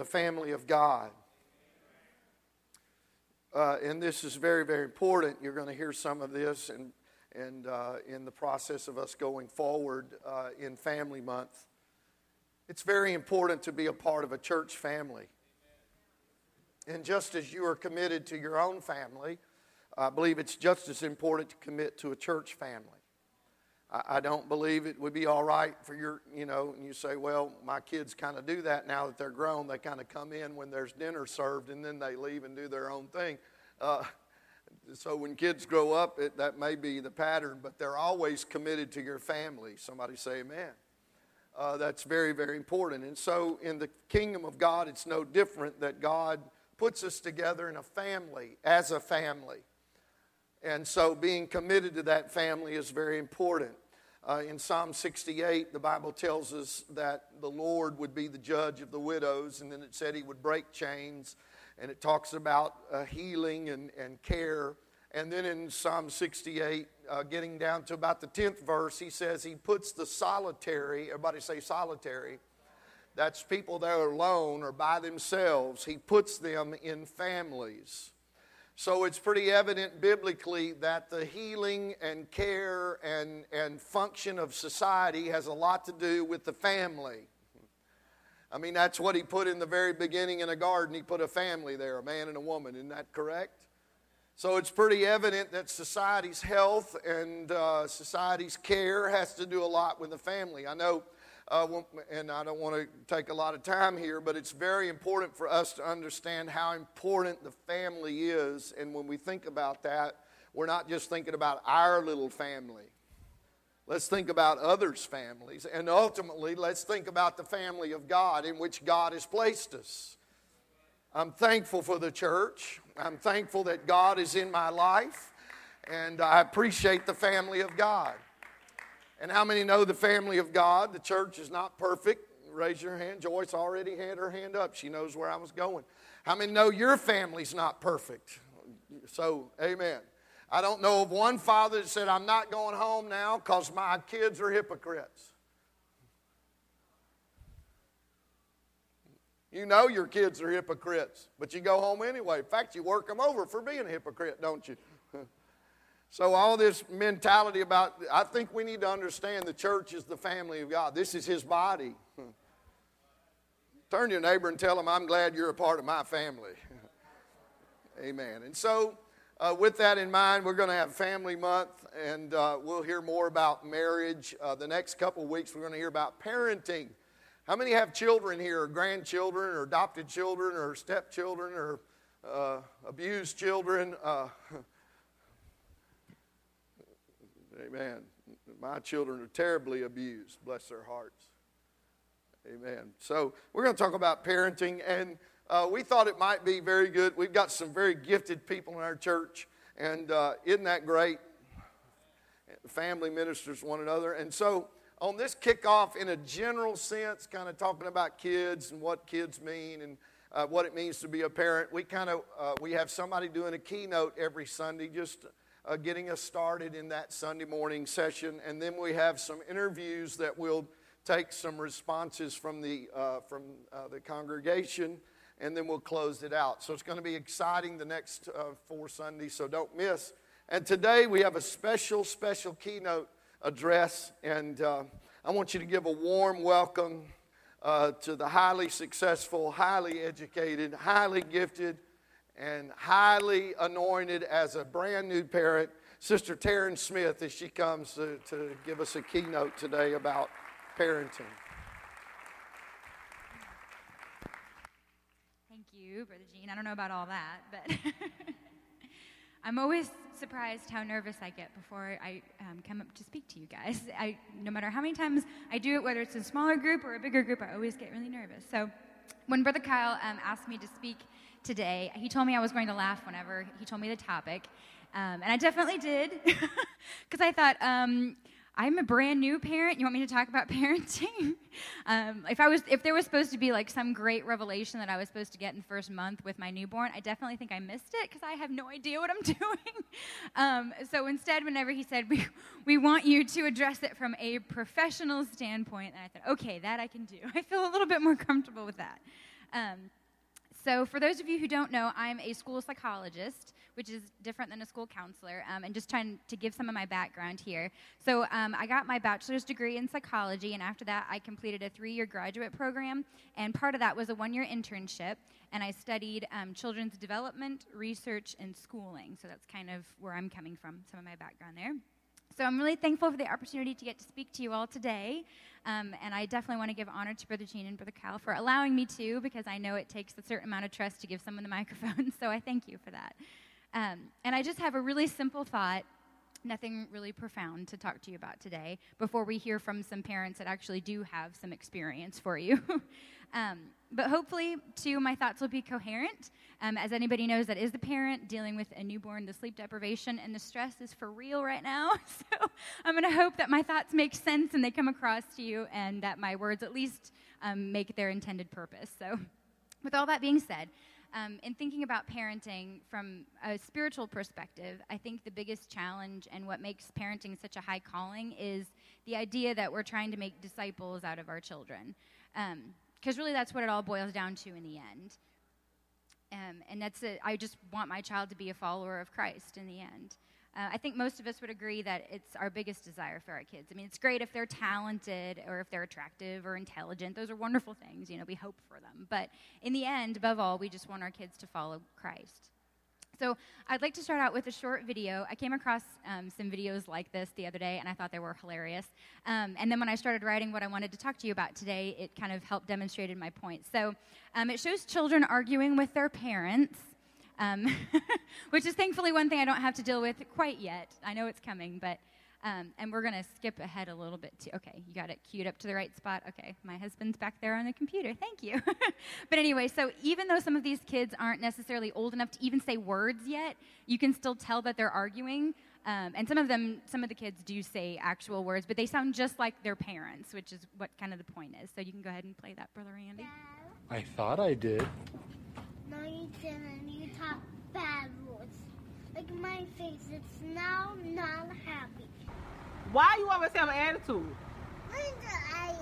the family of God. Uh, and this is very, very important. You're going to hear some of this and, and uh, in the process of us going forward uh, in Family Month. It's very important to be a part of a church family. And just as you are committed to your own family, I believe it's just as important to commit to a church family. I, don't believe it would be all right for your, you know, and you say, well, my kids kind of do that now that they're grown. They kind of come in when there's dinner served and then they leave and do their own thing. Uh, so when kids grow up, it, that may be the pattern, but they're always committed to your family. Somebody say amen. Uh, that's very, very important. And so in the kingdom of God, it's no different that God puts us together in a family, as a family. And so being committed to that family is very important. Uh, in Psalm 68, the Bible tells us that the Lord would be the judge of the widows, and then it said he would break chains, and it talks about uh, healing and, and care. And then in Psalm 68, uh, getting down to about the 10th verse, he says he puts the solitary, everybody say solitary, that's people that are alone or by themselves, he puts them in families. So it's pretty evident biblically that the healing and care and, and function of society has a lot to do with the family. I mean, that's what he put in the very beginning in a garden. He put a family there, a man and a woman. Isn't that correct? So it's pretty evident that society's health and uh, society's care has to do a lot with the family. I know uh, and I don't want to take a lot of time here, but it's very important for us to understand how important the family is. And when we think about that, we're not just thinking about our little family. Let's think about others' families. And ultimately, let's think about the family of God in which God has placed us. I'm thankful for the church. I'm thankful that God is in my life. And I appreciate the family of God. And how many know the family of God? The church is not perfect. Raise your hand. Joyce already had her hand up. She knows where I was going. How many know your family's not perfect? So, amen. I don't know of one father that said, I'm not going home now because my kids are hypocrites. You know your kids are hypocrites, but you go home anyway. In fact, you work them over for being a hypocrite, don't you? So, all this mentality about, I think we need to understand the church is the family of God. This is His body. Turn to your neighbor and tell him, I'm glad you're a part of my family. Amen. And so, uh, with that in mind, we're going to have Family Month, and uh, we'll hear more about marriage. Uh, the next couple weeks, we're going to hear about parenting. How many have children here, or grandchildren, or adopted children, or stepchildren, or uh, abused children? Amen. My children are terribly abused, bless their hearts. Amen. So, we're going to talk about parenting, and uh, we thought it might be very good. We've got some very gifted people in our church, and uh, isn't that great? Family ministers one another. And so, on this kickoff, in a general sense, kind of talking about kids and what kids mean and uh, what it means to be a parent, we kind of uh, we have somebody doing a keynote every Sunday just uh, getting us started in that Sunday morning session. And then we have some interviews that we'll take some responses from the, uh, from, uh, the congregation, and then we'll close it out. So it's going to be exciting the next uh, four Sundays, so don't miss. And today we have a special, special keynote address, and uh, I want you to give a warm welcome uh, to the highly successful, highly educated, highly gifted, and highly anointed as a brand new parent, Sister Taryn Smith, as she comes to, to give us a keynote today about parenting. Thank you, Brother Gene. I don't know about all that, but I'm always surprised how nervous I get before I um, come up to speak to you guys. I, no matter how many times I do it, whether it's a smaller group or a bigger group, I always get really nervous. So when Brother Kyle um, asked me to speak today. He told me I was going to laugh whenever he told me the topic. Um, and I definitely did, because I thought, um, I'm a brand new parent. You want me to talk about parenting? um, if I was, if there was supposed to be like some great revelation that I was supposed to get in the first month with my newborn, I definitely think I missed it because I have no idea what I'm doing. Um, so instead, whenever he said we we want you to address it from a professional standpoint, and I thought, okay, that I can do. I feel a little bit more comfortable with that. Um, so, for those of you who don't know, I'm a school psychologist, which is different than a school counselor, um, and just trying to give some of my background here. So, um, I got my bachelor's degree in psychology, and after that, I completed a three year graduate program, and part of that was a one year internship, and I studied um, children's development, research, and schooling. So, that's kind of where I'm coming from, some of my background there. So I'm really thankful for the opportunity to get to speak to you all today. Um, and I definitely want to give honor to Brother Gene and Brother Cal for allowing me to, because I know it takes a certain amount of trust to give someone the microphone. So I thank you for that. Um, and I just have a really simple thought, nothing really profound to talk to you about today, before we hear from some parents that actually do have some experience for you. um, but hopefully, too, my thoughts will be coherent. Um, as anybody knows that is the parent dealing with a newborn, the sleep deprivation and the stress is for real right now. So I'm going to hope that my thoughts make sense and they come across to you and that my words at least um, make their intended purpose. So, with all that being said, um, in thinking about parenting from a spiritual perspective, I think the biggest challenge and what makes parenting such a high calling is the idea that we're trying to make disciples out of our children. Because really, that's what it all boils down to in the end. Um, and that's it. I just want my child to be a follower of Christ in the end. Uh, I think most of us would agree that it's our biggest desire for our kids. I mean, it's great if they're talented or if they're attractive or intelligent. Those are wonderful things. You know, we hope for them. But in the end, above all, we just want our kids to follow Christ. So I'd like to start out with a short video. I came across um, some videos like this the other day, and I thought they were hilarious. Um, and then when I started writing what I wanted to talk to you about today, it kind of helped demonstrated my point. So um, it shows children arguing with their parents. Um, which is thankfully one thing I don't have to deal with quite yet. I know it's coming, but um, and we're going to skip ahead a little bit too. Okay, you got it queued up to the right spot. Okay, my husband's back there on the computer. Thank you. but anyway, so even though some of these kids aren't necessarily old enough to even say words yet, you can still tell that they're arguing. Um, and some of them, some of the kids do say actual words, but they sound just like their parents, which is what kind of the point is. So you can go ahead and play that, Brother Randy. I thought I did. No, you didn't. You talk bad words. Like my face, it's now not happy. Why you always have an attitude?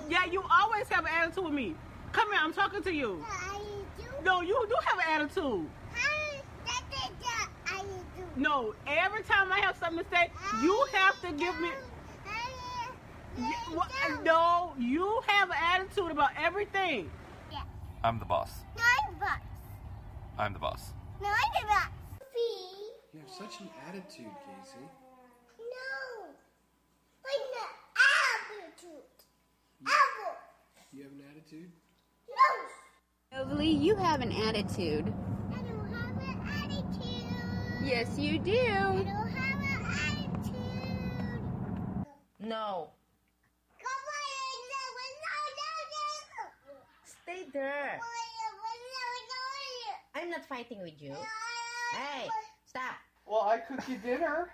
Yeah, you always have an attitude with me. Come here, I'm talking to you. No, you do have an attitude. No, every time I have something to say, you have to give me. I, Y- I wha- No, you have an attitude about everything. Yeah. I'm the boss. No, I'm the boss. I'm the boss. No, I'm the boss. See? You have such an attitude, Casey. No. Like the attitude. Apple. You have an attitude? No. Overly, you have an attitude. I don't have an attitude. Yes, you do. I do. don't have an attitude. No. Come on, no, no, no, no. Stay there. Come on, no, no, I'm not fighting with you. no, no. Hey, stop. Well, I cook you dinner.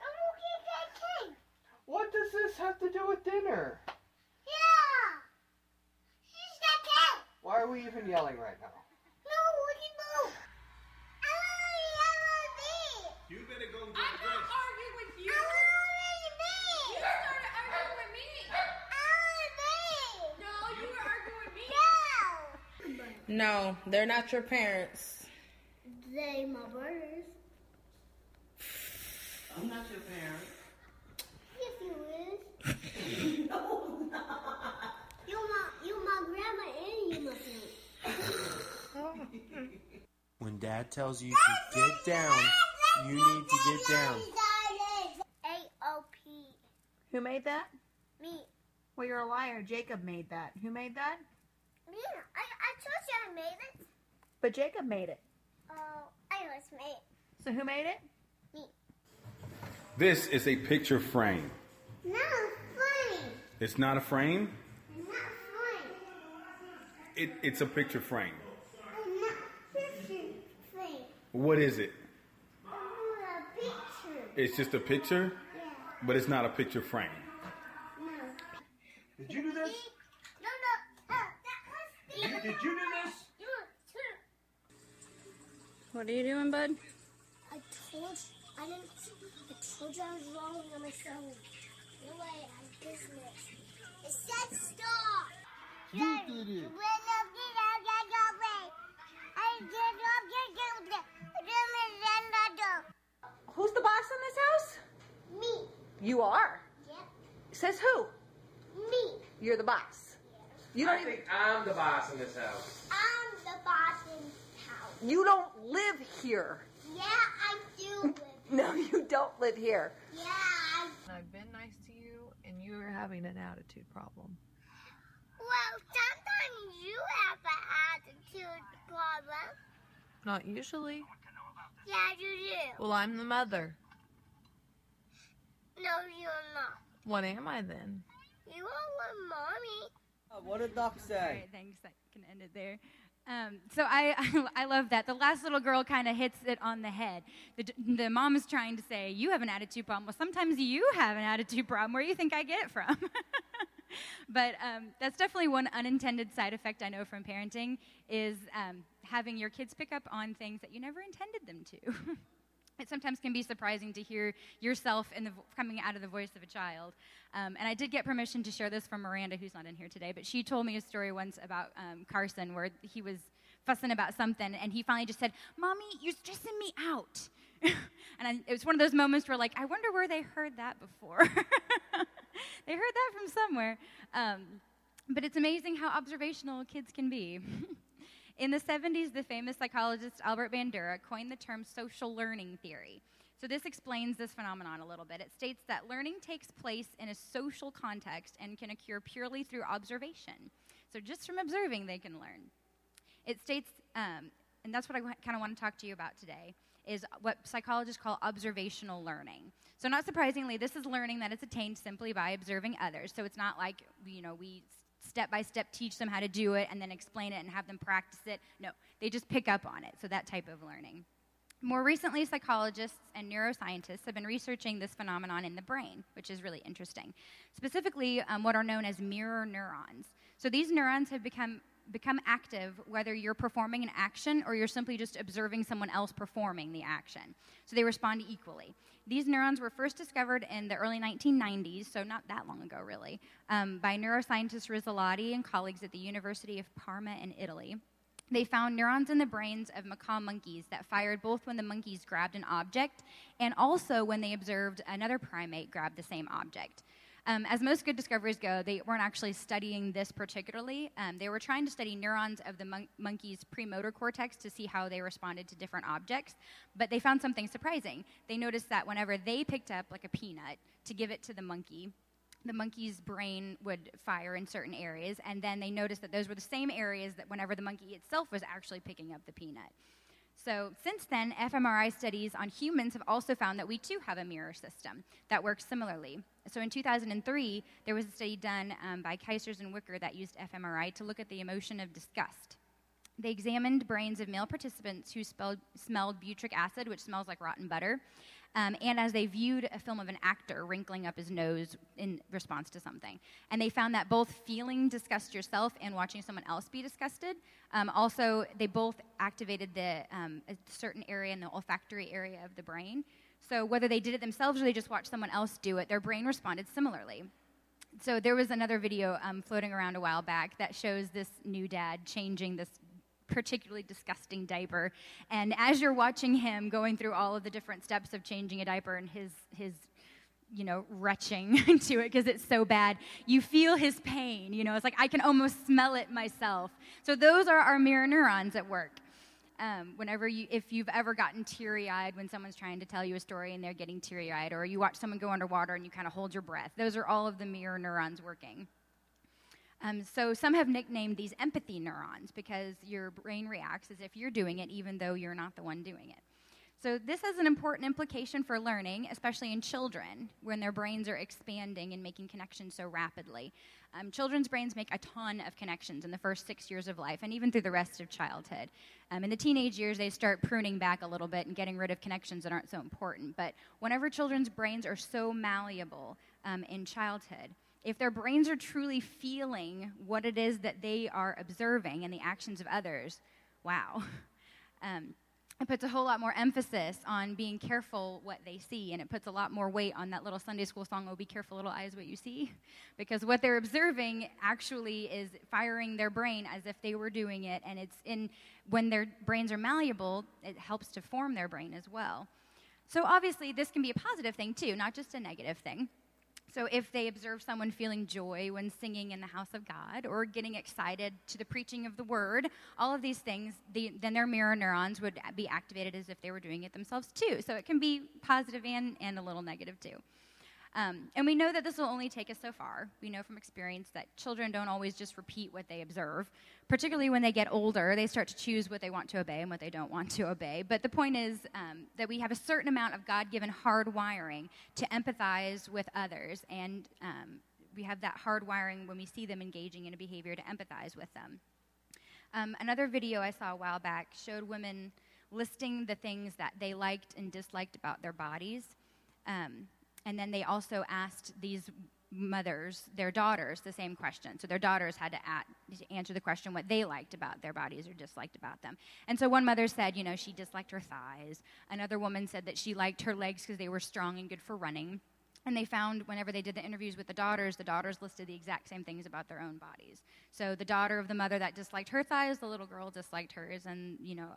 I'm looking at cake. What does this have to do with dinner? Yeah. She's the cake. Why are we even yelling right now? No, what do you move? I want to be. You better go get I'm not arguing with you. I want to be. You started arguing with me. I want to be. No, you were arguing with me. No, No. they're not your parents. They my brothers. I'm not your parent. Yes, you is. no, not. You my, you my grandma and you my parent. When dad tells you to get down, you need to get down. A-O-P. Who made that? Me. Well, you're a liar. Jacob made that. Who made that? Me. I, I told you I made it. But Jacob made it. Oh, I was made So who made it? Me. This is a picture frame. No, funny. It's not a frame, Not funny. it, it's a picture frame. I'm not picture thing. What is it? A picture. It's just a picture, Yeah. but it's not a picture frame. No. Did you do this? No, no. Uh, that was the. did you do this? What are you doing, bud? I told I didn't. I told you I was wrong on my phone. No way, I'm business. It said stop. You did it. Who's the boss in this house? Me. You are? Yep. Says who? Me. You're the boss. You don't I even... think I'm the boss in this house. I'm the boss in this house. You don't live here. Yeah, I do No, you don't live here. Yeah. I... I've been nice to you, and you're having an attitude problem. Well, sometimes you have an attitude problem. Not usually. Yeah, you do. Well, I'm the mother. No, you're not. What am I then? You are with mommy. Uh, What did Doc say? right, thanks. I can end it there. Um, so I, I love that. The last little girl kind of hits it on the head. The, the mom is trying to say, You have an attitude problem. Well, sometimes you have an attitude problem. Where do you think I get it from? but um, that's definitely one unintended side effect I know from parenting is um, having your kids pick up on things that you never intended them to. it sometimes can be surprising to hear yourself in the, coming out of the voice of a child. Um, and I did get permission to share this from Miranda, who's not in here today, but she told me a story once about um, Carson where he was fussing about something, and he finally just said, Mommy, you're stressing me out. and I, it was one of those moments where, like, I wonder where they heard that before. they heard that from somewhere. Um, but it's amazing how observational kids can be. In the 70s, the famous psychologist Albert Bandura coined the term social learning theory. So, this explains this phenomenon a little bit. It states that learning takes place in a social context and can occur purely through observation. So, just from observing, they can learn. It states, um, and that's what I kind of want to talk to you about today, is what psychologists call observational learning. So, not surprisingly, this is learning that is attained simply by observing others. So, it's not like, you know, we step by step teach them how to do it and then explain it and have them practice it. No, they just pick up on it. So, that type of learning. More recently, psychologists and neuroscientists have been researching this phenomenon in the brain, which is really interesting. Specifically, um, what are known as mirror neurons. So these neurons have become become active whether you're performing an action or you're simply just observing someone else performing the action. So they respond equally. These neurons were first discovered in the early 1990s, so not that long ago, really, um, by neuroscientist Rizzolatti and colleagues at the University of Parma in Italy. They found neurons in the brains of macaque monkeys that fired both when the monkeys grabbed an object and also when they observed another primate grab the same object. Um, as most good discoveries go, they weren't actually studying this particularly. Um, they were trying to study neurons of the mon- monkey's premotor cortex to see how they responded to different objects, but they found something surprising. They noticed that whenever they picked up like a peanut to give it to the monkey, the monkey's brain would fire in certain areas, and then they noticed that those were the same areas that whenever the monkey itself was actually picking up the peanut. So, since then, fMRI studies on humans have also found that we too have a mirror system that works similarly. So, in 2003, there was a study done um, by Keysers and Wicker that used fMRI to look at the emotion of disgust. They examined brains of male participants who spelled, smelled butyric acid, which smells like rotten butter, um, and as they viewed a film of an actor wrinkling up his nose in response to something. And they found that both feeling disgust yourself and watching someone else be disgusted, um, also, they both activated the, um, a certain area in the olfactory area of the brain. So, whether they did it themselves or they just watched someone else do it, their brain responded similarly. So, there was another video um, floating around a while back that shows this new dad changing this particularly disgusting diaper. And as you're watching him going through all of the different steps of changing a diaper and his, his you know, retching to it because it's so bad, you feel his pain. You know, it's like I can almost smell it myself. So those are our mirror neurons at work. Um, whenever you, if you've ever gotten teary eyed when someone's trying to tell you a story and they're getting teary eyed, or you watch someone go underwater and you kind of hold your breath, those are all of the mirror neurons working. Um, so some have nicknamed these empathy neurons because your brain reacts as if you're doing it, even though you're not the one doing it. So this has an important implication for learning, especially in children, when their brains are expanding and making connections so rapidly. Um, children's brains make a ton of connections in the first six years of life, and even through the rest of childhood. Um, in the teenage years, they start pruning back a little bit and getting rid of connections that aren't so important. But whenever children's brains are so malleable um, in childhood, if their brains are truly feeling what it is that they are observing and the actions of others, wow. Um, it puts a whole lot more emphasis on being careful what they see, and it puts a lot more weight on that little Sunday school song, Oh, be careful, little eyes, what you see. Because what they're observing actually is firing their brain as if they were doing it, and it's in when their brains are malleable, it helps to form their brain as well. so obviously, this can be a positive thing too, not just a negative thing. So if they observe someone feeling joy when singing in the house of God or getting excited to the preaching of the word, all of these things, the, then their mirror neurons would be activated as if they were doing it themselves too. So it can be positive and, and a little negative too. Um, and we know that this will only take us so far. We know from experience that children don't always just repeat what they observe. Particularly when they get older, they start to choose what they want to obey and what they don't want to obey. But the point is um, that we have a certain amount of God given hard wiring to empathize with others. And um, we have that hard wiring when we see them engaging in a behavior to empathize with them. Um, another video I saw a while back showed women listing the things that they liked and disliked about their bodies. Um, and then they also asked these mothers, their daughters, the same question. So their daughters had to, at, answer the question what they liked about their bodies or disliked about them. And so one mother said, you know, she disliked her thighs. Another woman said that she liked her legs because they were strong and good for running. And they found whenever they did the interviews with the daughters, the daughters listed the exact same things about their own bodies. So the daughter of the mother that disliked her thighs, the little girl disliked hers, and you know,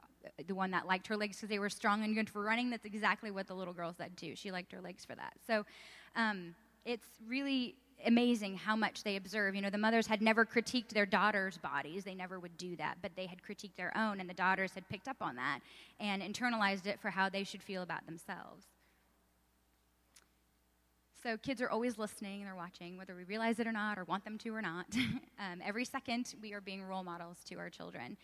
the one that liked her legs because they were strong and good for running, that's exactly what the little girl said too. She liked her legs for that. So um, it's really amazing how much they observe. You know, the mothers had never critiqued their daughters' bodies. They never would do that, but they had critiqued their own, and the daughters had picked up on that and internalized it for how they should feel about themselves. So kids are always listening they're watching, whether we realize it or not, or want them to or not. um, every second, we are being role models to our children.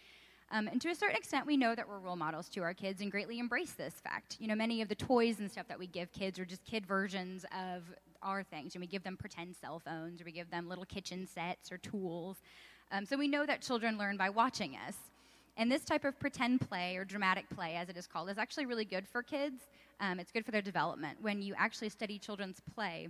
Um, and to a certain extent, we know that we're role models to our kids and greatly embrace this fact. You know, many of the toys and stuff that we give kids are just kid versions of our things. And we give them pretend cell phones, or we give them little kitchen sets or tools. Um, so we know that children learn by watching us. And this type of pretend play, or dramatic play as it is called, is actually really good for kids. Um, it's good for their development. When you actually study children's play,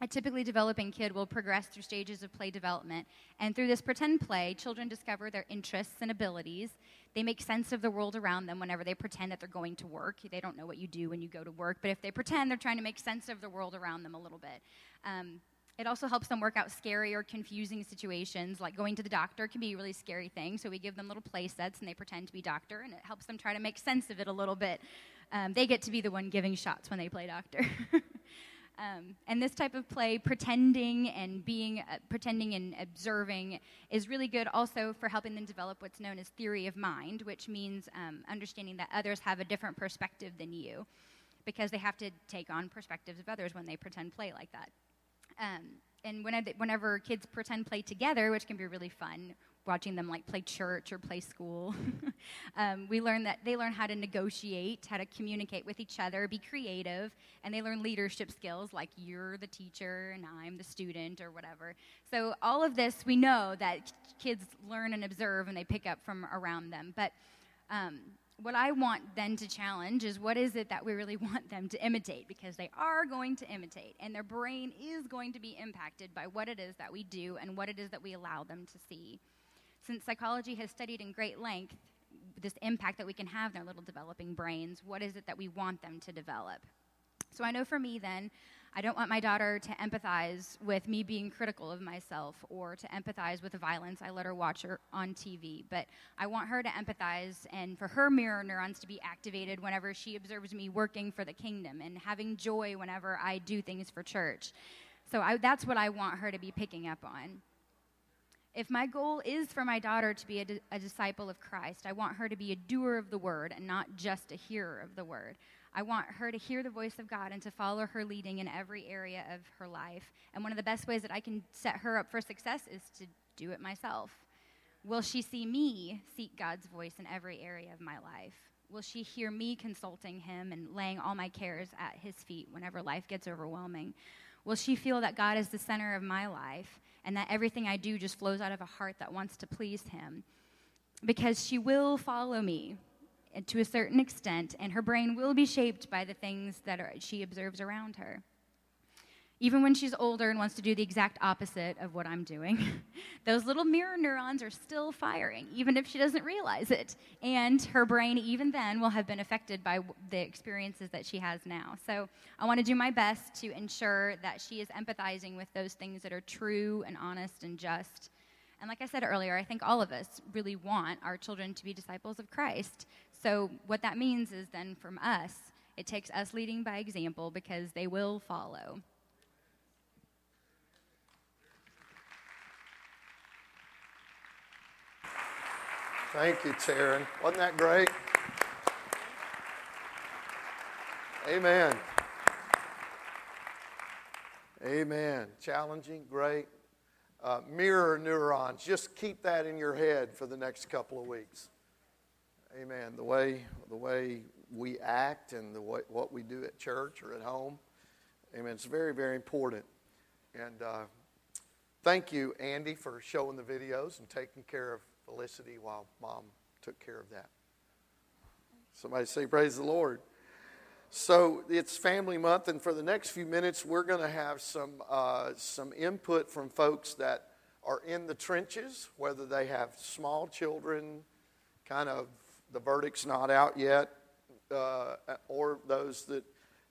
a typically developing kid will progress through stages of play development. And through this pretend play, children discover their interests and abilities. They make sense of the world around them whenever they pretend that they're going to work. They don't know what you do when you go to work, but if they pretend, they're trying to make sense of the world around them a little bit. Um, it also helps them work out scary or confusing situations, like going to the doctor can be a really scary thing. So we give them little play sets and they pretend to be doctor, and it helps them try to make sense of it a little bit. Um, they get to be the one giving shots when they play doctor. um, and this type of play, pretending and being, uh, pretending and observing, is really good also for helping them develop what's known as theory of mind, which means um, understanding that others have a different perspective than you, because they have to take on perspectives of others when they pretend play like that. Um, and whenever, whenever kids pretend play together, which can be really fun, watching them like play church or play school, um, we learn that they learn how to negotiate, how to communicate with each other, be creative, and they learn leadership skills like you're the teacher and I'm the student or whatever. So all of this we know that kids learn and observe and they pick up from around them. But um, what I want then to challenge is what is it that we really want them to imitate because they are going to imitate and their brain is going to be impacted by what it is that we do and what it is that we allow them to see. Since psychology has studied in great length this impact that we can have in their little developing brains, what is it that we want them to develop? So I know for me then, I don't want my daughter to empathize with me being critical of myself or to empathize with the violence I let her watch her on TV. But I want her to empathize and for her mirror neurons to be activated whenever she observes me working for the kingdom and having joy whenever I do things for church. So I, that's what I want her to be picking up on. If my goal is for my daughter to be a, di- a disciple of Christ, I want her to be a doer of the word and not just a hearer of the word. I want her to hear the voice of God and to follow her leading in every area of her life. And one of the best ways that I can set her up for success is to do it myself. Will she see me seek God's voice in every area of my life? Will she hear me consulting him and laying all my cares at his feet whenever life gets overwhelming? Will she feel that God is the center of my life and that everything I do just flows out of a heart that wants to please him? Because she will follow me eh, to a certain extent, and her brain will be shaped by the things that are, she observes around her. Even when she's older and wants to do the exact opposite of what I'm doing, those little mirror neurons are still firing, even if she doesn't realize it. And her brain, even then, will have been affected by the experiences that she has now. So I want to do my best to ensure that she is empathizing with those things that are true and honest and just. And like I said earlier, I think all of us really want our children to be disciples of Christ. So, what that means is then from us it takes us leading by example because they will follow. Thank you, Taryn. Wasn't that great? Amen. Amen. Challenging, great. Uh, mirror neurons. Just keep that in your head for the next couple of weeks. Amen. The way, the way we act and the way, what we do at church or at home. Amen. It's very, very important. And uh, thank you, Andy, for showing the videos and taking care of Felicity while mom took care of that. Somebody say, Praise the Lord. So it's Family Month, and for the next few minutes, we're going to have some, uh, some input from folks that are in the trenches, whether they have small children, kind of the verdict's not out yet, uh, or those that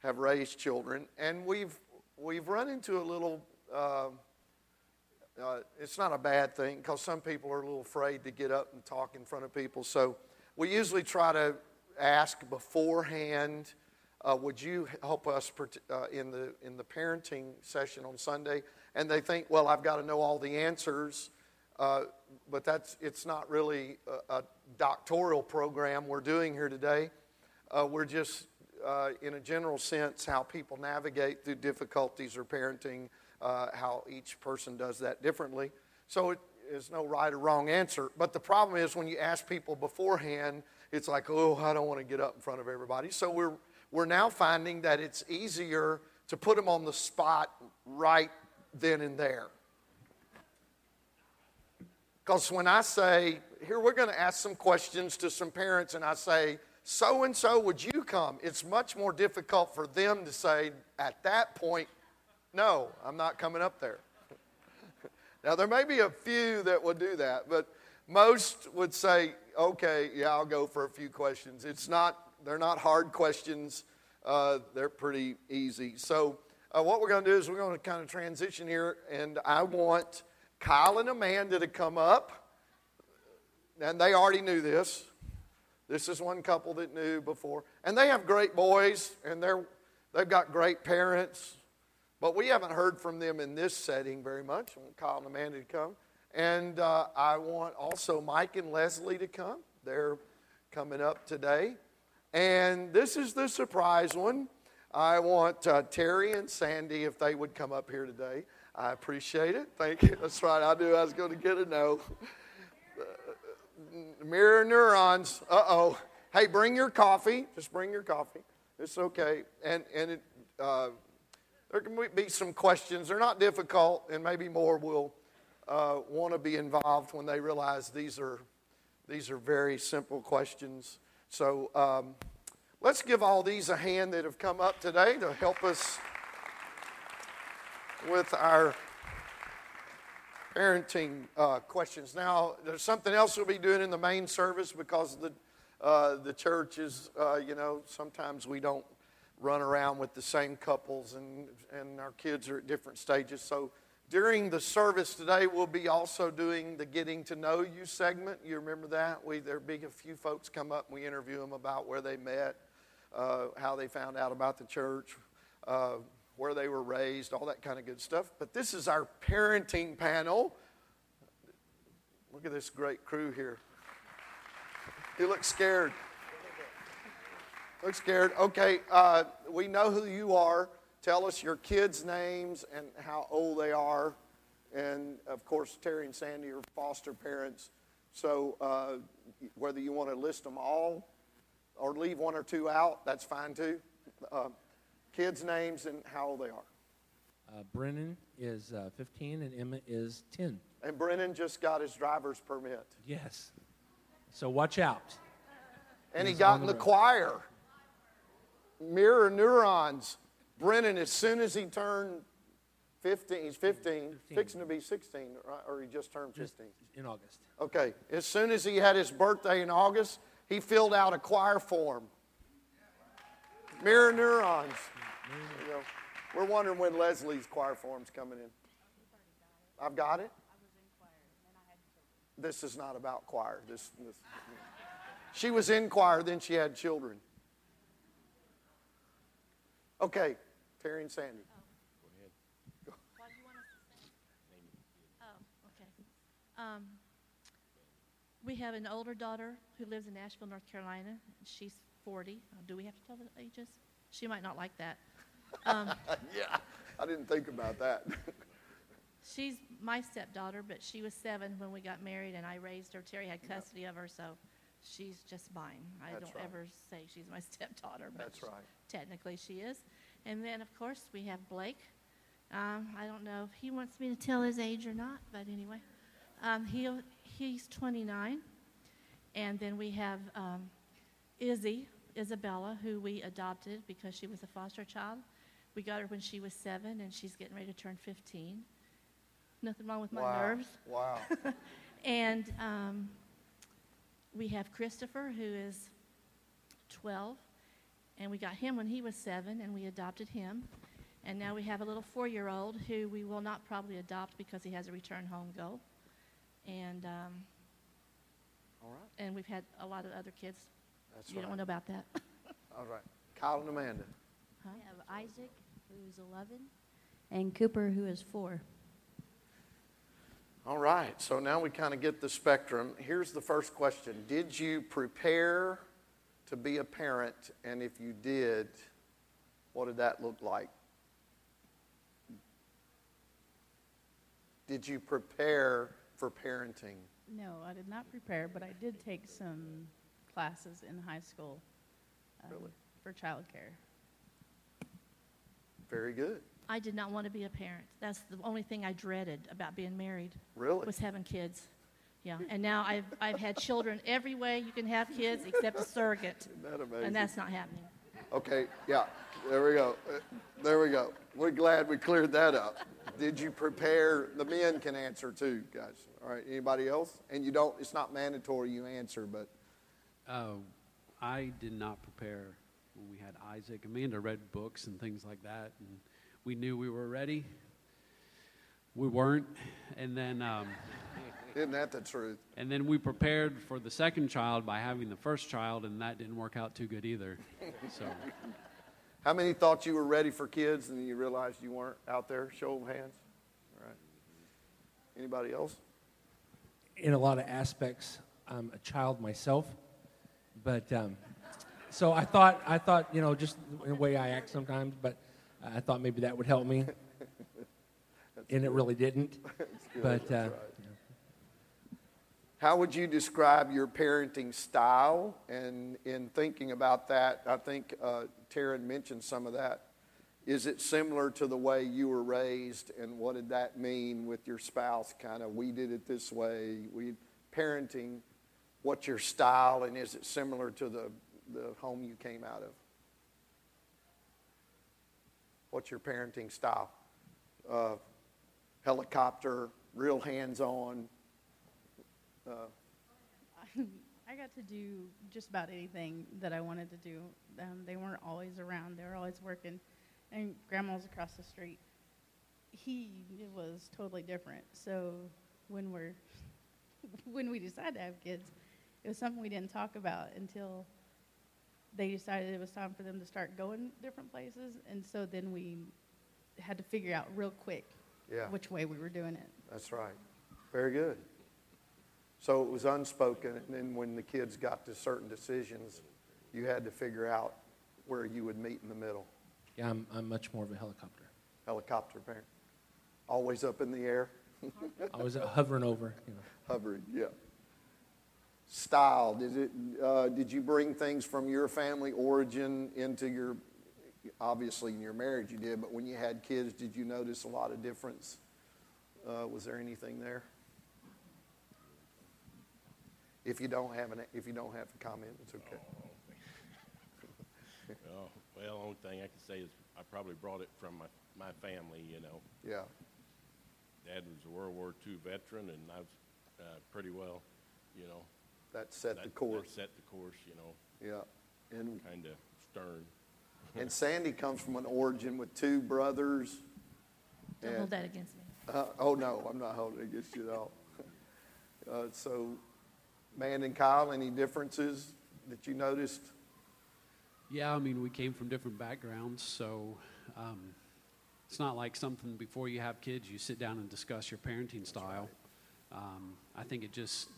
have raised children. And we've, we've run into a little. Uh, uh, it's not a bad thing because some people are a little afraid to get up and talk in front of people. So we usually try to ask beforehand, uh, would you help us uh, in, the, in the parenting session on Sunday? And they think, well, I've got to know all the answers. Uh, but that's, it's not really a, a, doctoral program we're doing here today. Uh, we're just, uh, in a general sense, how people navigate through difficulties or parenting uh, how each person does that differently. So it is no right or wrong answer. But the problem is when you ask people beforehand, it's like, oh, I don't want to get up in front of everybody. So we're, we're now finding that it's easier to put them on the spot right then and there. Because when I say, here, we're going to ask some questions to some parents, and I say, so and so, would you come? It's much more difficult for them to say at that point, no, I'm not coming up there. now, there may be a few that would do that, but most would say, okay, yeah, I'll go for a few questions. It's not, they're not hard questions, uh, they're pretty easy. So, uh, what we're going to do is we're going to kind of transition here, and I want Kyle and Amanda to come up. And they already knew this. This is one couple that knew before. And they have great boys, and they're, they've got great parents. But we haven't heard from them in this setting very much. I want Kyle and Amanda to come. And uh, I want also Mike and Leslie to come. They're coming up today. And this is the surprise one. I want uh, Terry and Sandy, if they would come up here today. I appreciate it. Thank you. That's right. I knew I was going to get a no. Uh, mirror neurons. Uh oh. Hey, bring your coffee. Just bring your coffee. It's okay. And and it, uh, there can be some questions. They're not difficult, and maybe more will uh, want to be involved when they realize these are these are very simple questions. So um, let's give all these a hand that have come up today to help us with our parenting uh, questions. Now, there's something else we'll be doing in the main service because the uh, the church is, uh, you know, sometimes we don't run around with the same couples and, and our kids are at different stages. So during the service today, we'll be also doing the getting to know you segment. You remember that? We, there'll be a few folks come up and we interview them about where they met, uh, how they found out about the church, uh, where they were raised, all that kind of good stuff. But this is our parenting panel. Look at this great crew here. You look scared. Look scared. Okay, uh, we know who you are. Tell us your kids' names and how old they are. And of course, Terry and Sandy are foster parents. So uh, whether you want to list them all or leave one or two out, that's fine too. Uh, kids' names and how old they are. Uh, Brennan is uh, 15 and Emma is 10. And Brennan just got his driver's permit. Yes. So watch out. And he got in the, the choir. Mirror neurons. Brennan, as soon as he turned 15, he's 15, 15. fixing to be 16, right? or he just turned 15? Just in August. Okay. As soon as he had his birthday in August, he filled out a choir form. Mirror neurons. You know, we're wondering when Leslie's choir form's coming in. I've got it. This is not about choir. This, this she was in choir, then she had children. Okay, Terry and Sandy. Oh, go ahead. Oh, okay. Um, we have an older daughter who lives in Nashville, North Carolina. She's 40. Uh, Do we have to tell the ages? She might not like that. Um, yeah, I didn't think about that. she's my stepdaughter, but she was seven when we got married, and I raised her. Terry had custody of her, so she's just mine. I That's don't right. ever say she's my stepdaughter, but That's right. technically she is. And then, of course, we have Blake. Um, I don't know if he wants me to tell his age or not, but anyway, um, he he's 29. And then we have um, Izzy, Isabella, who we adopted because she was a foster child. We got her when she was seven, and she's getting ready to turn 15. Nothing wrong with my wow. nerves. Wow. And um, we have Christopher, who is 12, and we got him when he was seven, and we adopted him. And now we have a little four-year-old who we will not probably adopt because he has a return home goal. And um, All right. and we've had a lot of other kids. That's you right. don't want to know about that. All right. Kyle and Amanda. I have Isaac, who's 11, and Cooper, who is 4. All right, so now we kind of get the spectrum. Here's the first question Did you prepare to be a parent? And if you did, what did that look like? Did you prepare for parenting? No, I did not prepare, but I did take some classes in high school um, Really? for childcare. Very good. I did not want to be a parent. That's the only thing I dreaded about being married. Really? Was having kids. Yeah, and now I've, I've had children every way you can have kids except a surrogate. Isn't that amazing? And that's not happening. Okay, yeah, there we go. Uh, There we go. We're glad we cleared that up. Did you prepare? The men can answer too, guys. All right, anybody else? And you don't, it's not mandatory you answer, but Uh, I did not prepare when we had Isaac. Amanda read books and things like that, and we knew we were ready. We weren't, and then um, isn't that the truth? and then we prepared for the second child by having the first child, and that didn't work out too good either. So How many thought you were ready for kids and then you realized you weren't out there? Show of hands. All right. Anybody else? in a lot of aspects, I'm a child myself, but um, so I thought I thought you know just the way I act sometimes, but I thought maybe that would help me, and it really didn't. But uh, right. How would you describe your parenting style? And in thinking about that, I think uh, Taryn mentioned some of that. Is it similar to the way you were raised, and what did that mean with your spouse? Kind of, we did it this way. We parenting. What's your style, and is it similar to the the home you came out of? What's your parenting style? Uh, helicopter, real hands-on. Uh, I got to do just about anything that I wanted to do. Um, they weren't always around; they were always working. And Grandma was across the street. He was totally different. So when we're when we decided to have kids, it was something we didn't talk about until they decided it was time for them to start going different places. And so then we had to figure out real quick Yeah. which way we were doing it. That's right. Very good. So it was unspoken, and then when the kids got to certain decisions, you had to figure out where you would meet in the middle. yeah, I'm, I'm much more of a helicopter. Helicopter parent. Always up in the air. I was hovering over. You know. Hovering, yeah. Style. Did it? Uh, did you bring things from your family origin into your? Obviously, in your marriage, you did. But when you had kids, did you notice a lot of difference? Uh, was there anything there? If you don't have an, if you don't have a comment, it's okay. Oh, well, the only thing I can say is I probably brought it from my, my family, you know. Yeah. Dad was a World War II veteran, and I was uh, pretty well, you know. That set the course. That set the course, you know. Yeah. And Kind of stern. and Sandy comes from an origin with two brothers. Don't and- hold that against me. Uh, oh no, I'm not holding it against you at all. Uh, so, Man and Kyle, any differences that you noticed? Yeah, I mean, we came from different backgrounds, so um, it's not like something before you have kids, you sit down and discuss your parenting style. Um, I think it just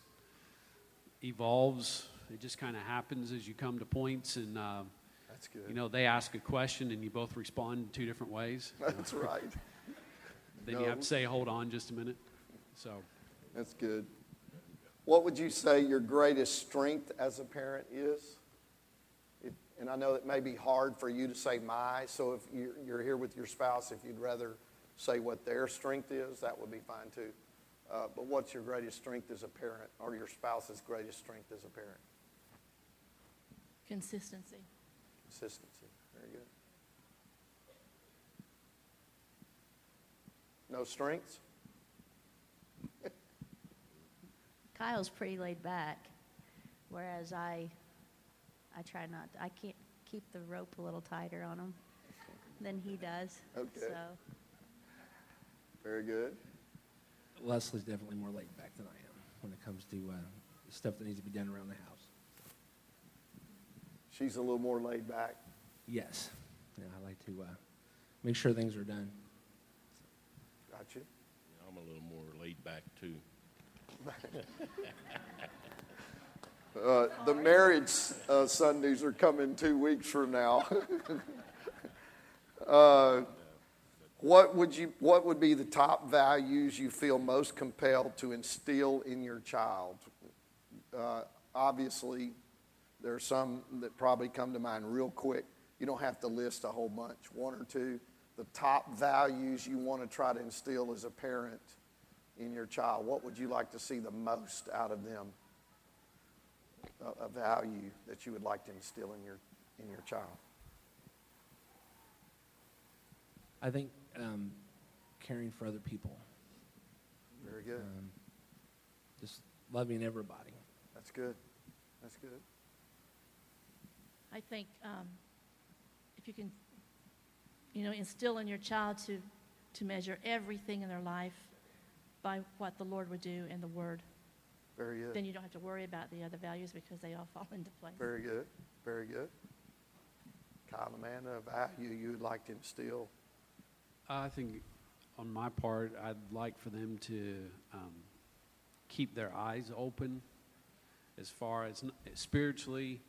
evolves. It just kind of happens as you come to points, and uh, That's good. you know they ask a question, and you both respond in two different ways. That's right. then you have to say, "Hold on, just a minute." So. That's good. What would you say your greatest strength as a parent is? It, and I know it may be hard for you to say my, so if you're, you're here with your spouse, if you'd rather say what their strength is, that would be fine too. Uh, but what's your greatest strength as a parent, or your spouse's greatest strength as a parent? Consistency. Consistency. Very good. No strengths? Kyle's pretty laid back, whereas I, I try not. To, I can't keep the rope a little tighter on him than he does. Okay. So Very good. Leslie's definitely more laid back than I am when it comes to uh, stuff that needs to be done around the house. She's a little more laid back. Yes. Yeah, I like to uh, make sure things are done. Got you. I'm a little more laid back too. Uh, the marriage uh, Sundays are coming two weeks from now. what would you? What would be the top values you feel most compelled to instill in your child? Uh, obviously, there are some that probably come to mind real quick. You don't have to list a whole bunch. One or two. The top values you want to try to instill as a parent in your child. What would you like to see the most out of them? a, a value that you would like to instill in your in your child? I think um, caring for other people, Very good. um, just loving everybody. That's good. That's good. I think um, if you can, you know, instill in your child to, to measure everything in their life by what the Lord would do in the Word, Very good. then you don't have to worry about the other values because they all fall into place. Very good. Very good. Kyle, Amanda, a value you would like to instill? I think on my part, I'd like for them to um, keep their eyes open as far as spiritually,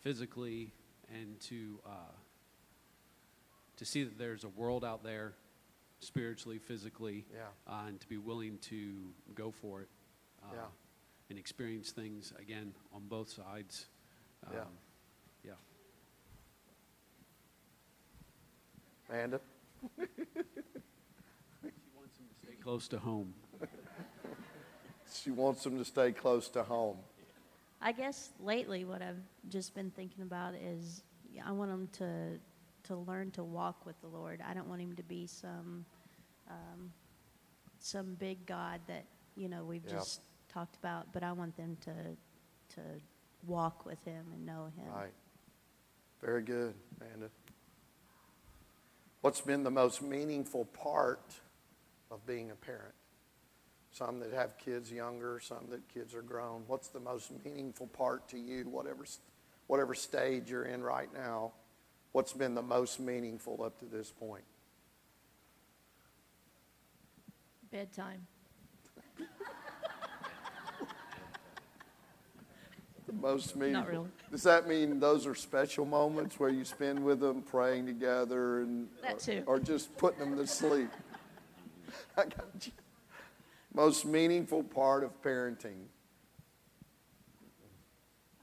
physically, and to uh, to see that there's a world out there, spiritually, physically, Yeah. uh, and to be willing to go for it uh, Yeah. and experience things again on both sides. Yeah. Um, yeah. Amanda? Stay close to home. She wants them to stay close to home. I guess lately what I've just been thinking about is I want him to to learn to walk with the Lord. I don't want him to be some um, some big God that you know we've Yeah. just talked about, but I want them to to walk with Him and know Him. Right. Very good, Amanda. What's been the most meaningful part of being a parent? Some that have kids younger, some that kids are grown. What's the most meaningful part to you, whatever, whatever stage you're in right now? What's been the most meaningful up to this point? Bedtime. The most meaningful. really. Does that mean those are special moments where you spend with them praying together and That or- too. or just putting them to sleep? I got you. Most meaningful part of parenting.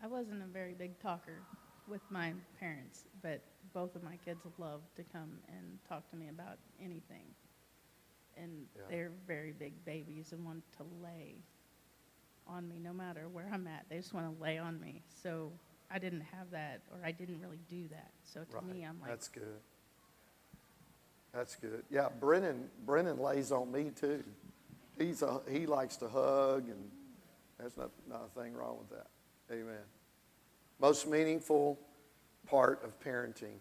I wasn't a very big talker with my parents, but both of my kids love to come and talk to me about anything. And Yeah. they're very big babies and want to lay on me no matter where I'm at. They just want to lay on me. So I didn't have that, or I didn't really do that. So to Right. me, I'm like, That's good. That's good. Yeah, Brennan Brennan lays on me too. He's a he likes to hug and there's not not a thing wrong with that. Amen. Most meaningful part of parenting.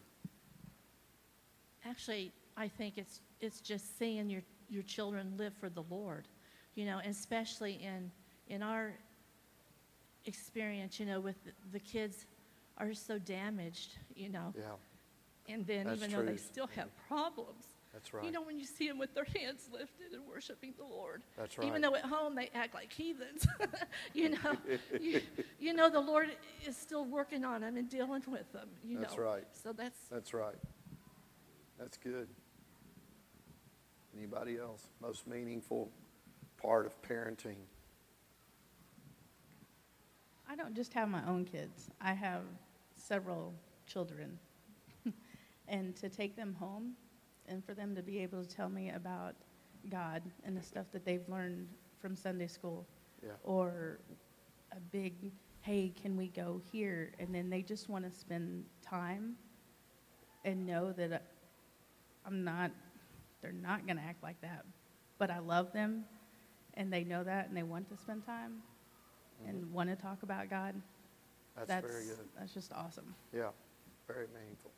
Actually, I think it's it's just seeing your your children live for the Lord, you know, especially in in our experience, you know, with the, kids are so damaged, you know. Yeah. And then That's even though they still have problems, That's right. you know, when you see them with their hands lifted and worshiping the Lord, That's right. even though at home they act like heathens, you know, you, you know the Lord is still working on them and dealing with them, you That's know. right. So that's That's right. That's good. Anybody else? Most meaningful part of parenting? I don't just have my own kids. I have several children. and to take them home and for them to be able to tell me about God and the stuff that they've learned from Sunday school Yeah. or a big, hey, can we go here? And then they just want to spend time and know that uh, I'm not, they're not going to act like that. But I love them and they know that and they want to spend time and want to talk about God. Mm-hmm. That's very good. That's just awesome. Yeah, very meaningful.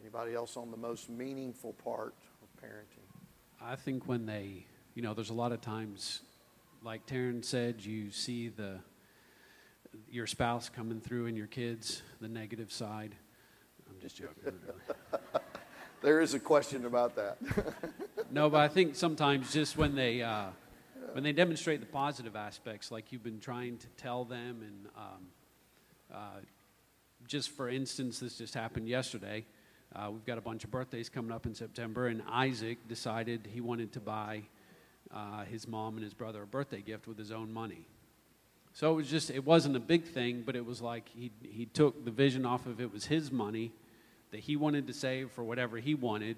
Anybody else on the most meaningful part of parenting? I think when they, you know, there's a lot of times, like Taryn said, you see the your spouse coming through and your kids, the negative side. I'm just joking. There is a question about that. no, but I think sometimes just when they uh, when they demonstrate the positive aspects, like you've been trying to tell them, and um, uh, just for instance, this just happened yesterday. Uh, we've got a bunch of birthdays coming up in September, and Isaac decided he wanted to buy uh, his mom and his brother a birthday gift with his own money. So it was just, it wasn't a big thing, but it was like he, he took the vision off of it was his money that he wanted to save for whatever he wanted.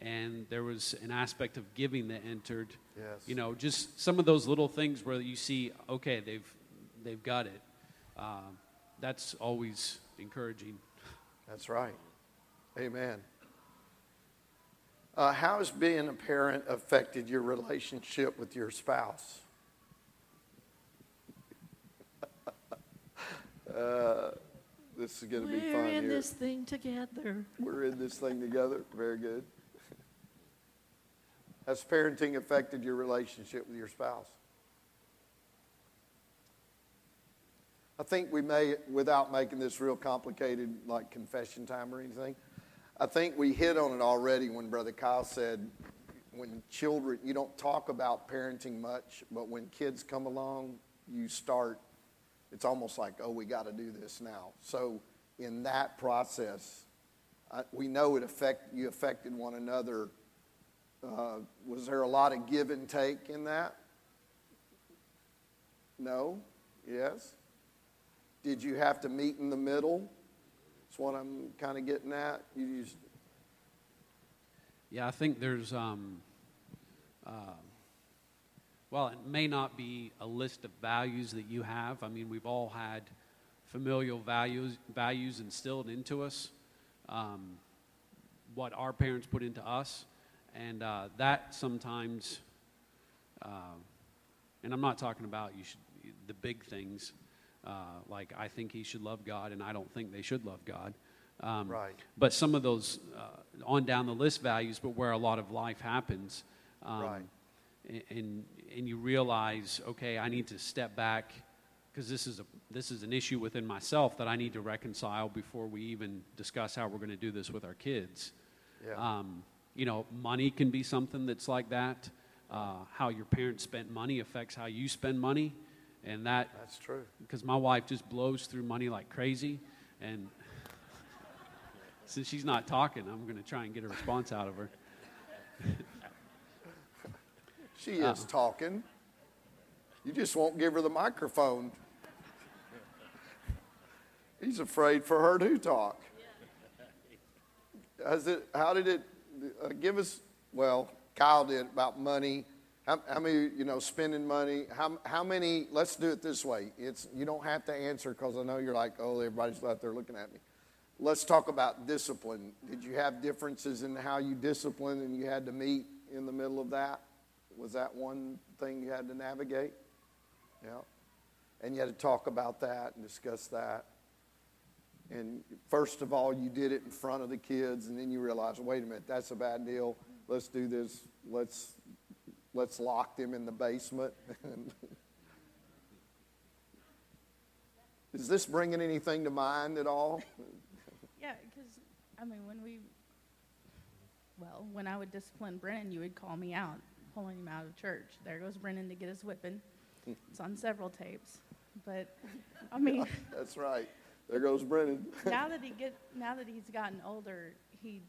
And there was an aspect of giving that entered. Yes. You know, just some of those little things where you see, okay, they've, they've got it. Uh, that's always encouraging. That's right. Amen. Uh, how has being a parent affected your relationship with your spouse? uh, this is going to be fun. we're fun in here. this thing together. We're in this thing together. Very good. Has parenting affected your relationship with your spouse? I think we may, without making this real complicated, like confession time or anything, I think we hit on it already when Brother Kyle said, when children, you don't talk about parenting much, but when kids come along, you start, it's almost like, oh, we got to do this now. So in that process, I, we know it affect, you affected one another. Uh, was there a lot of give and take in that? No? Yes? Did you have to meet in the middle? That's what I'm kind of getting at. You just, Yeah, I think there's, um, uh, well, it may not be a list of values that you have. I mean, we've all had familial values, values instilled into us, um, what our parents put into us. And uh, that sometimes, uh, and I'm not talking about you should, the big things, uh, like I think he should love God and I don't think they should love God. Um, Right. But some of those uh, on down the list values, but where a lot of life happens, um, Right. and and you realize, okay, I need to step back because this is a this is an issue within myself that I need to reconcile before we even discuss how we're going to do this with our kids. Yeah. Um, you know, money can be something that's like that. Uh, how your parents spent money affects how you spend money, and that that's true. Because my wife just blows through money like crazy, and since she's not talking, I'm going to try and get a response out of her. she is Uh-uh. talking. You just won't give her the microphone. He's afraid for her to talk. Has it, how did it uh, give us? Well, Kyle did about money. How, how many, you know, spending money? How, how many? Let's do it this way. It's you don't have to answer because I know you're like, oh, everybody's out there looking at me. Let's talk about discipline. Did you have differences in how you discipline, and you had to meet in the middle of that? Was that one thing you had to navigate? Yeah. And you had to talk about that and discuss that. And first of all, you did it in front of the kids, and then you realize, wait a minute, that's a bad deal. Let's do this. Let's let's lock them in the basement. Is this bringing anything to mind at all? Yeah, because I mean, when we, well, when I would discipline Brennan, you would call me out, pulling him out of church. There goes Brennan to get his whipping. It's on several tapes, but I mean, That's right. There goes Brennan. now that he get, now that he's gotten older, he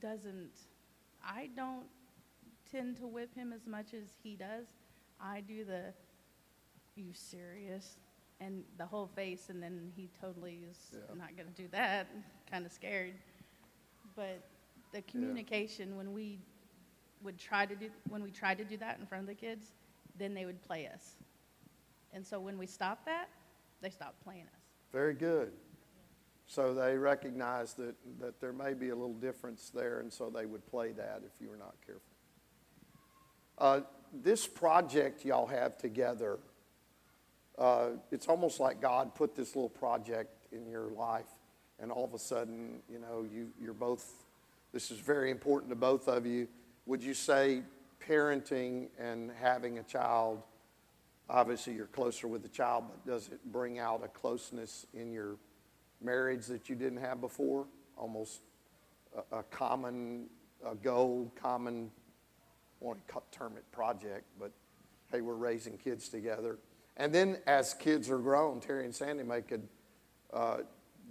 doesn't. I don't tend to whip him as much as he does. I do the, you serious, and the whole face, and then he totally is Yeah. not going to do that. Kind of scared, but the communication when we would try to do when we tried to do that in front of the kids, then they would play us, and so when we stopped that, they stopped playing us. Very good. So they recognize that, that there may be a little difference there, and so they would play that if you were not careful. Uh, this project y'all have together, uh, it's almost like God put this little project in your life, and all of a sudden, you know, you, you're both, this is very important to both of you. Would you say parenting and having a child, obviously you're closer with the child, but does it bring out a closeness in your marriage that you didn't have before? Almost a, a common a goal, common, I want to term it project, but hey, we're raising kids together. And then as kids are grown, Terry and Sandy make it, uh,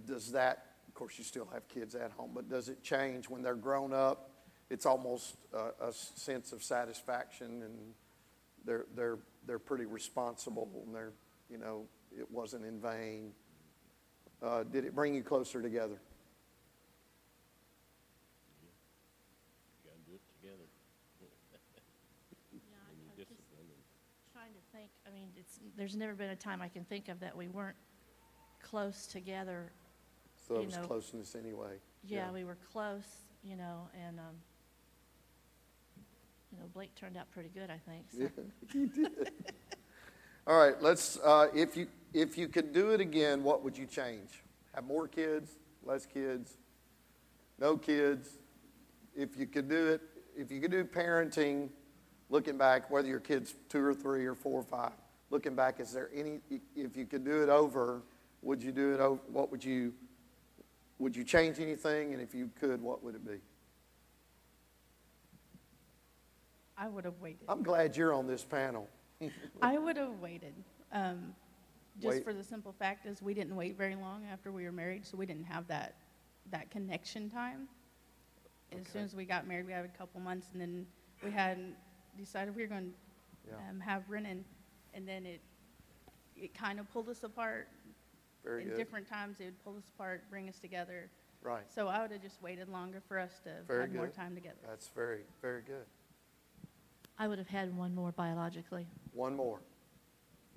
does that, of course, you still have kids at home, but does it change when they're grown up? It's almost a, a sense of satisfaction and they're, they're, they're pretty responsible and they're, you know, it wasn't in vain. Uh, did it bring you closer together? You gotta do it together. When you discipline and Trying to think, I mean, it's, there's never been a time I can think of that we weren't close together. So it was know. closeness anyway. Yeah, we were close, you know, and, um, you know, Blake turned out pretty good, I think. So. Yeah, you did. All right, let's, uh, if you, if you could do it again, what would you change? Have more kids, less kids, no kids? If you could do it, if you could do parenting, looking back, whether your kid's two or three or four or five, looking back, is there any, if you could do it over, would you do it over, what would you, would you change anything? And if you could, what would it be? I would have waited. I'm glad you're on this panel. I would have waited. Um, just Wait. for the simple fact is we didn't wait very long after we were married, so we didn't have that that connection time. As soon as we got married, we had a couple months, and then we had decided we were going to Yeah. um, have Brennan, and then it it kind of pulled us apart. Very In good. different times, it would pull us apart, bring us together. Right. So I would have just waited longer for us to Very have more time together. That's very, very good. I would have had one more biologically. One more.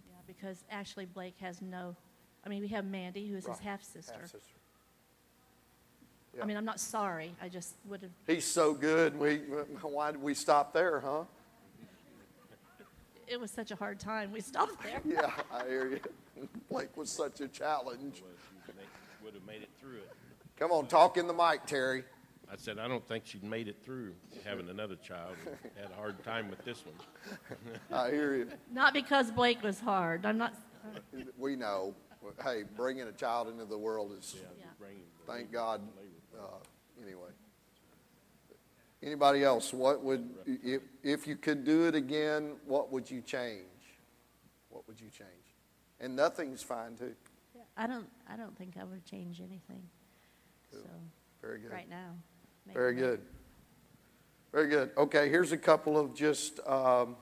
Yeah, because actually Blake has no, I mean, we have Mandy, who is Right. his half-sister. Half-sister. I mean, I'm not sorry, I just would have, He's so good. We, why did we stop there, huh? it was such a hard time, we stopped there. Yeah, I hear you. Blake was such a challenge. would have made it through it. Come on, talk in the mic, Terry. I said, I don't think she'd made it through having another child. and Had a hard time with this one. I hear you. Not because Blake was hard, I'm not, We know. Hey, bringing a child into the world is, thank God. Uh, anyway. Anybody else? What would, if, if you could do it again, what would you change? What would you change? And nothing's fine too. I don't. I don't think I would change anything. So. Very good. Right now. Very good. Very good. Okay, here's a couple of just, um,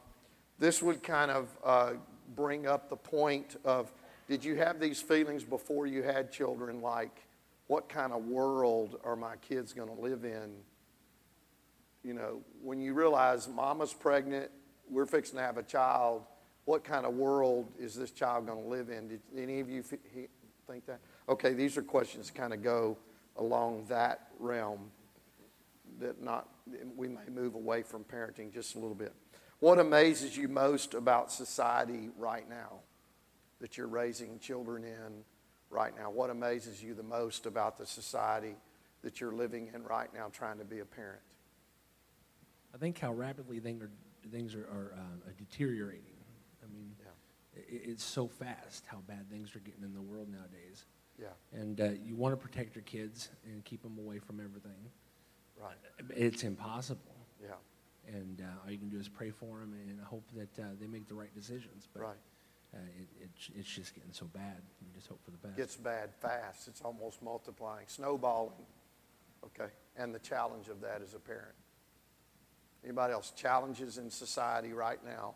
this would kind of uh, bring up the point of did you have these feelings before you had children like, what kind of world are my kids going to live in? You know, when you realize mama's pregnant, we're fixing to have a child, what kind of world is this child going to live in? Did any of you f- think that? Okay, these are questions that kind of go along that realm that not we may move away from parenting just a little bit. What amazes you most about society right now that you're raising children in right now? What amazes you the most about the society that you're living in right now trying to be a parent? I think how rapidly things are, things are, are uh, deteriorating. I mean, i- it's so fast how bad things are getting in the world nowadays. Yeah. And uh, you want to protect your kids and keep them away from everything. Right. It's impossible. Yeah. And uh, all you can do is pray for them and hope that uh, they make the right decisions. But Right. uh, it, it's, it's just getting so bad. You just hope for the best. Gets bad fast. It's almost multiplying, snowballing. Okay. And the challenge of that as a parent. Anybody else? Challenges in society right now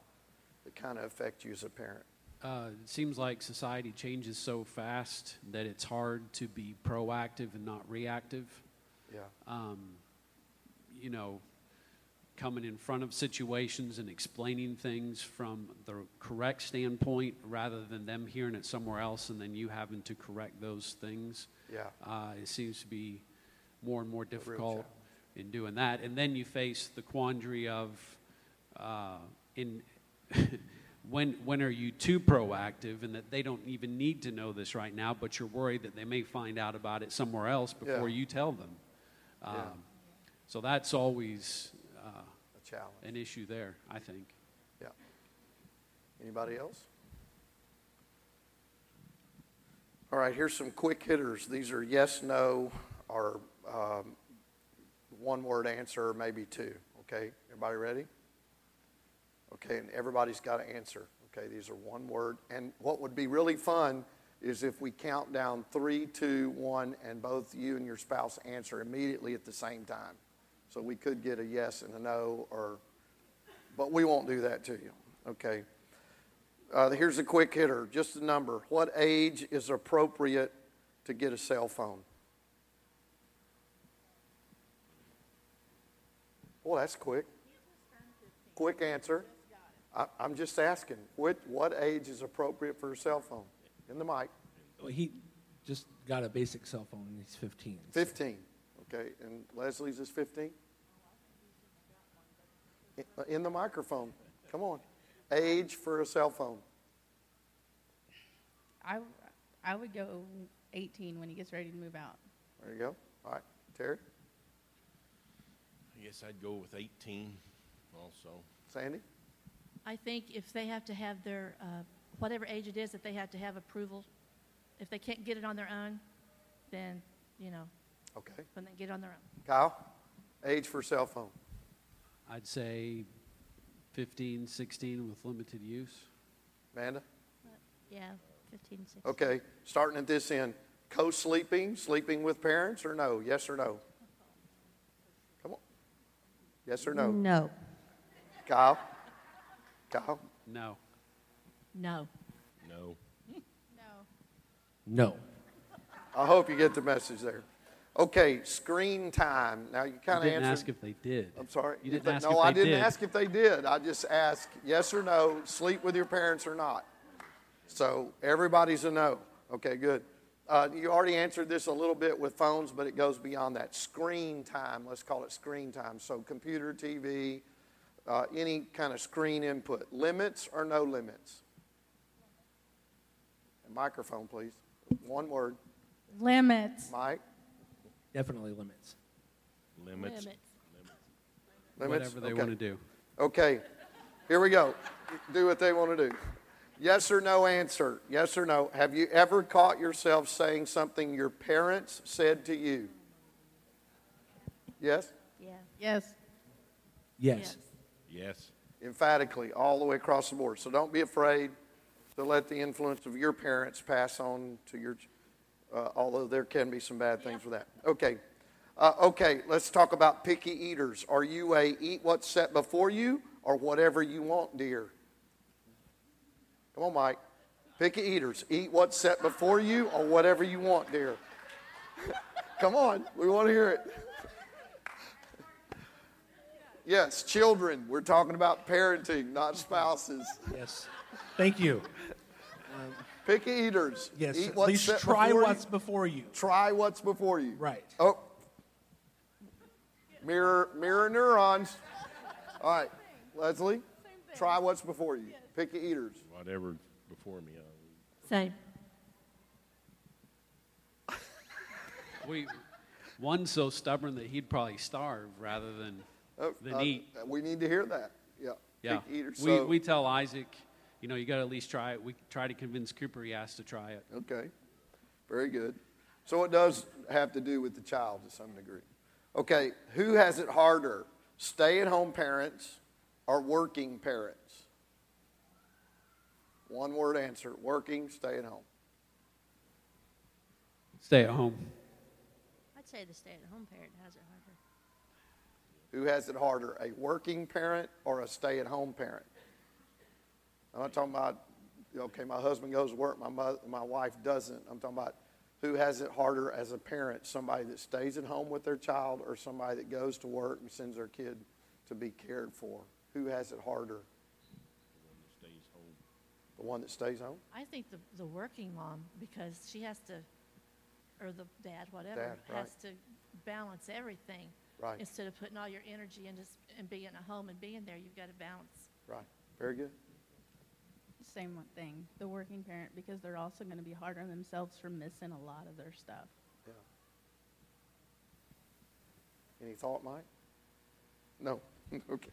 that kind of affect you as a parent. Uh, it seems like society changes so fast that it's hard to be proactive and not reactive. Yeah. Um, you know, coming in front of situations and explaining things from the correct standpoint rather than them hearing it somewhere else and then you having to correct those things. Yeah. Uh, it seems to be more and more difficult in doing that. And then you face the quandary of uh, in when when are you too proactive and that they don't even need to know this right now, but you're worried that they may find out about it somewhere else before Yeah. you tell them. Um, Yeah. So that's always uh, A challenge. an issue there, I think. Yeah. Anybody else? All right, here's some quick hitters. These are yes, no, or um, one word answer, or maybe two. Okay, everybody ready? Okay, and everybody's got to answer. Okay, these are one word. And what would be really fun is if we count down three, two, one, and both you and your spouse answer immediately at the same time. So we could get a yes and a no, or, but we won't do that to you. Okay. Uh, here's a quick hitter, just a number. What age is appropriate to get a cell phone? Well, that's quick. Quick answer. I, I'm just asking, what, what age is appropriate for a cell phone? In the mic. Well, he just got a basic cell phone and he's 15. 15. Okay, and Leslie's is 15? In- In the microphone. Come on. Age for a cell phone. I, I would go 18 when he gets ready to move out. There you go. All right. Terry? I guess I'd go with 18 also. Sandy? I think if they have to have their, uh, whatever age it is, that they have to have approval. If they can't get it on their own, then, you know, Okay. when they get it on their own. Kyle? Age for cell phone. I'd say 15, 16 with limited use. Amanda? Yeah, 15, 16. Okay, starting at this end. Co sleeping, sleeping with parents, or no? Yes or no? Come on. Yes or no? No. Kyle? Kyle? No. No. No. No. No. I hope you get the message there. Okay, screen time. Now you kind of You answered. ask if they did. I'm sorry. You didn't If- ask no, if I didn't did. ask if they did. I just asked yes or no, sleep with your parents or not. So everybody's a no. Okay, good. Uh, you already answered this a little bit with phones, but it goes beyond that. Screen time, let's call it screen time. So computer, TV, uh, any kind of screen input. Limits or no limits? Microphone, please. One word. Limits. Mike? Definitely limits. Limits. Limits? Whatever they Okay. want to do. Okay, here we go. Do what they want to do. Yes or no answer. Yes or no. Have you ever caught yourself saying something your parents said to you? Yes? Yeah. Yes. Yes. Yes. Emphatically, all the way across the board. So don't be afraid to let the influence of your parents pass on to your, uh, although there can be some bad things with that. Okay. Uh, okay, let's talk about picky eaters. Are you a eat what's set before you or whatever you want, dear? Come on, Mike. Picky eaters. Eat what's set before you or whatever you want, dear. Come on, we want to hear it. Yes, children. We're talking about parenting, not spouses. Yes. Thank you. Picky eaters. Yes, Eat at what's least set try before what's you. before you. Try what's before you. Right. Oh. Mirror, mirror neurons. All right, Leslie. Try what's before you. Picky eaters. Whatever before me. I'll Same. We, one's so stubborn that he'd probably starve rather than, Oh, than uh, eat. We need to hear that. Yeah. Yeah. Picky eaters. we, So, we tell Isaac, you know, you got to at least try it. We try to convince Cooper he has to try it. Okay, very good. So it does have to do with the child to some degree. Okay, who has it harder, stay at home parents or working parents? One word answer working, stay at home. Stay at home. I'd say the stay-at-home parent has it harder. Who has it harder, a working parent or a stay at home parent? I'm not talking about, okay, my husband goes to work, my, mother, my wife doesn't. I'm talking about who has it harder as a parent, somebody that stays at home with their child or somebody that goes to work and sends their kid to be cared for? Who has it harder? The one that stays home? The one that stays home? I think the, the working mom, because she has to, or the dad, whatever, Dad, right. has to balance everything. Right. Instead of putting all your energy into and being at home and being there, you've got to balance. Right. Very good. Same one thing, the working parent, because they're also going to be hard on themselves for missing a lot of their stuff. Yeah. Any thought, Mike? No. okay.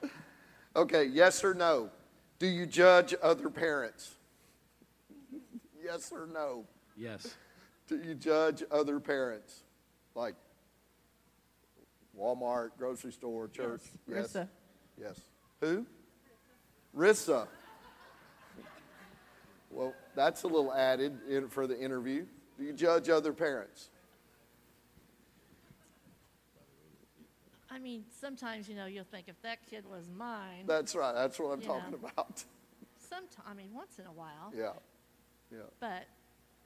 okay, yes or no? Do you judge other parents? yes or no? Yes. Do you judge other parents? Like Walmart, grocery store, church? Yes. Rissa. Yes. Who? Rissa. Well, that's a little added in, for the interview. Do you judge other parents? I mean, sometimes, you know, you'll think if that kid was mine. That's right. That's what I'm talking know, about. Sometimes, I mean, once in a while. Yeah. Yeah. But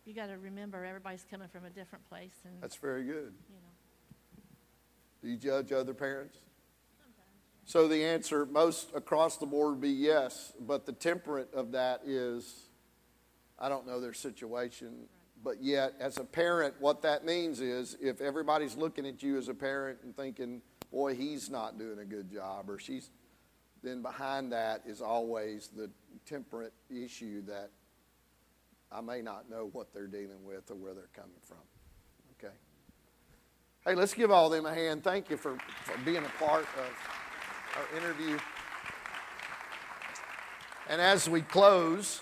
you got to remember everybody's coming from a different place, and That's very good. you know. Do you judge other parents? So the answer, most across the board, would be yes. But the temperate of that is, I don't know their situation. But yet, as a parent, what that means is if everybody's looking at you as a parent and thinking, boy, he's not doing a good job, or she's, then behind that is always the temperate issue that I may not know what they're dealing with or where they're coming from. Okay? Hey, let's give all them a hand. Thank you for, for being a part of our interview. And as we close,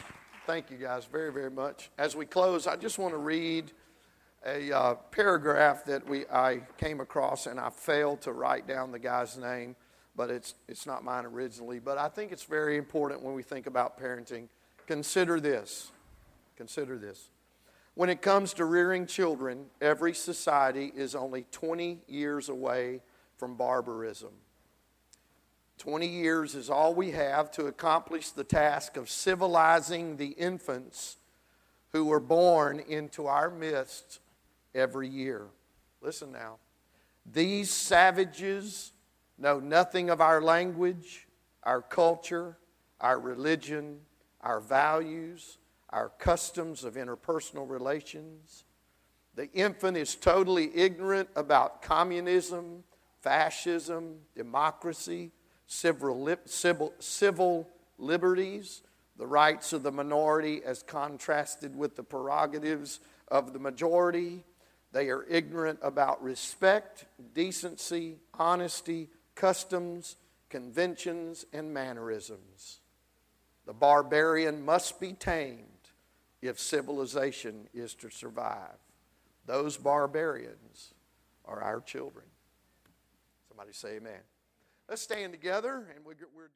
thank you guys very, very much. As we close, I just want to read a uh, paragraph that we I came across, and I failed to write down the guy's name, but it's it's not mine originally. But I think it's very important when we think about parenting. Consider this. Consider this. When it comes to rearing children, every society is only 20 years away from barbarism. 20 years is all we have to accomplish the task of civilizing the infants who were born into our midst every year. Listen now. These savages know nothing of our language, our culture, our religion, our values, our customs of interpersonal relations. The infant is totally ignorant about communism, fascism, democracy, civil, civil, civil liberties, the rights of the minority as contrasted with the prerogatives of the majority. They are ignorant about respect, decency, honesty, customs, conventions, and mannerisms. The barbarian must be tamed if civilization is to survive. Those barbarians are our children. Somebody say amen. Let's stand together and we- we're.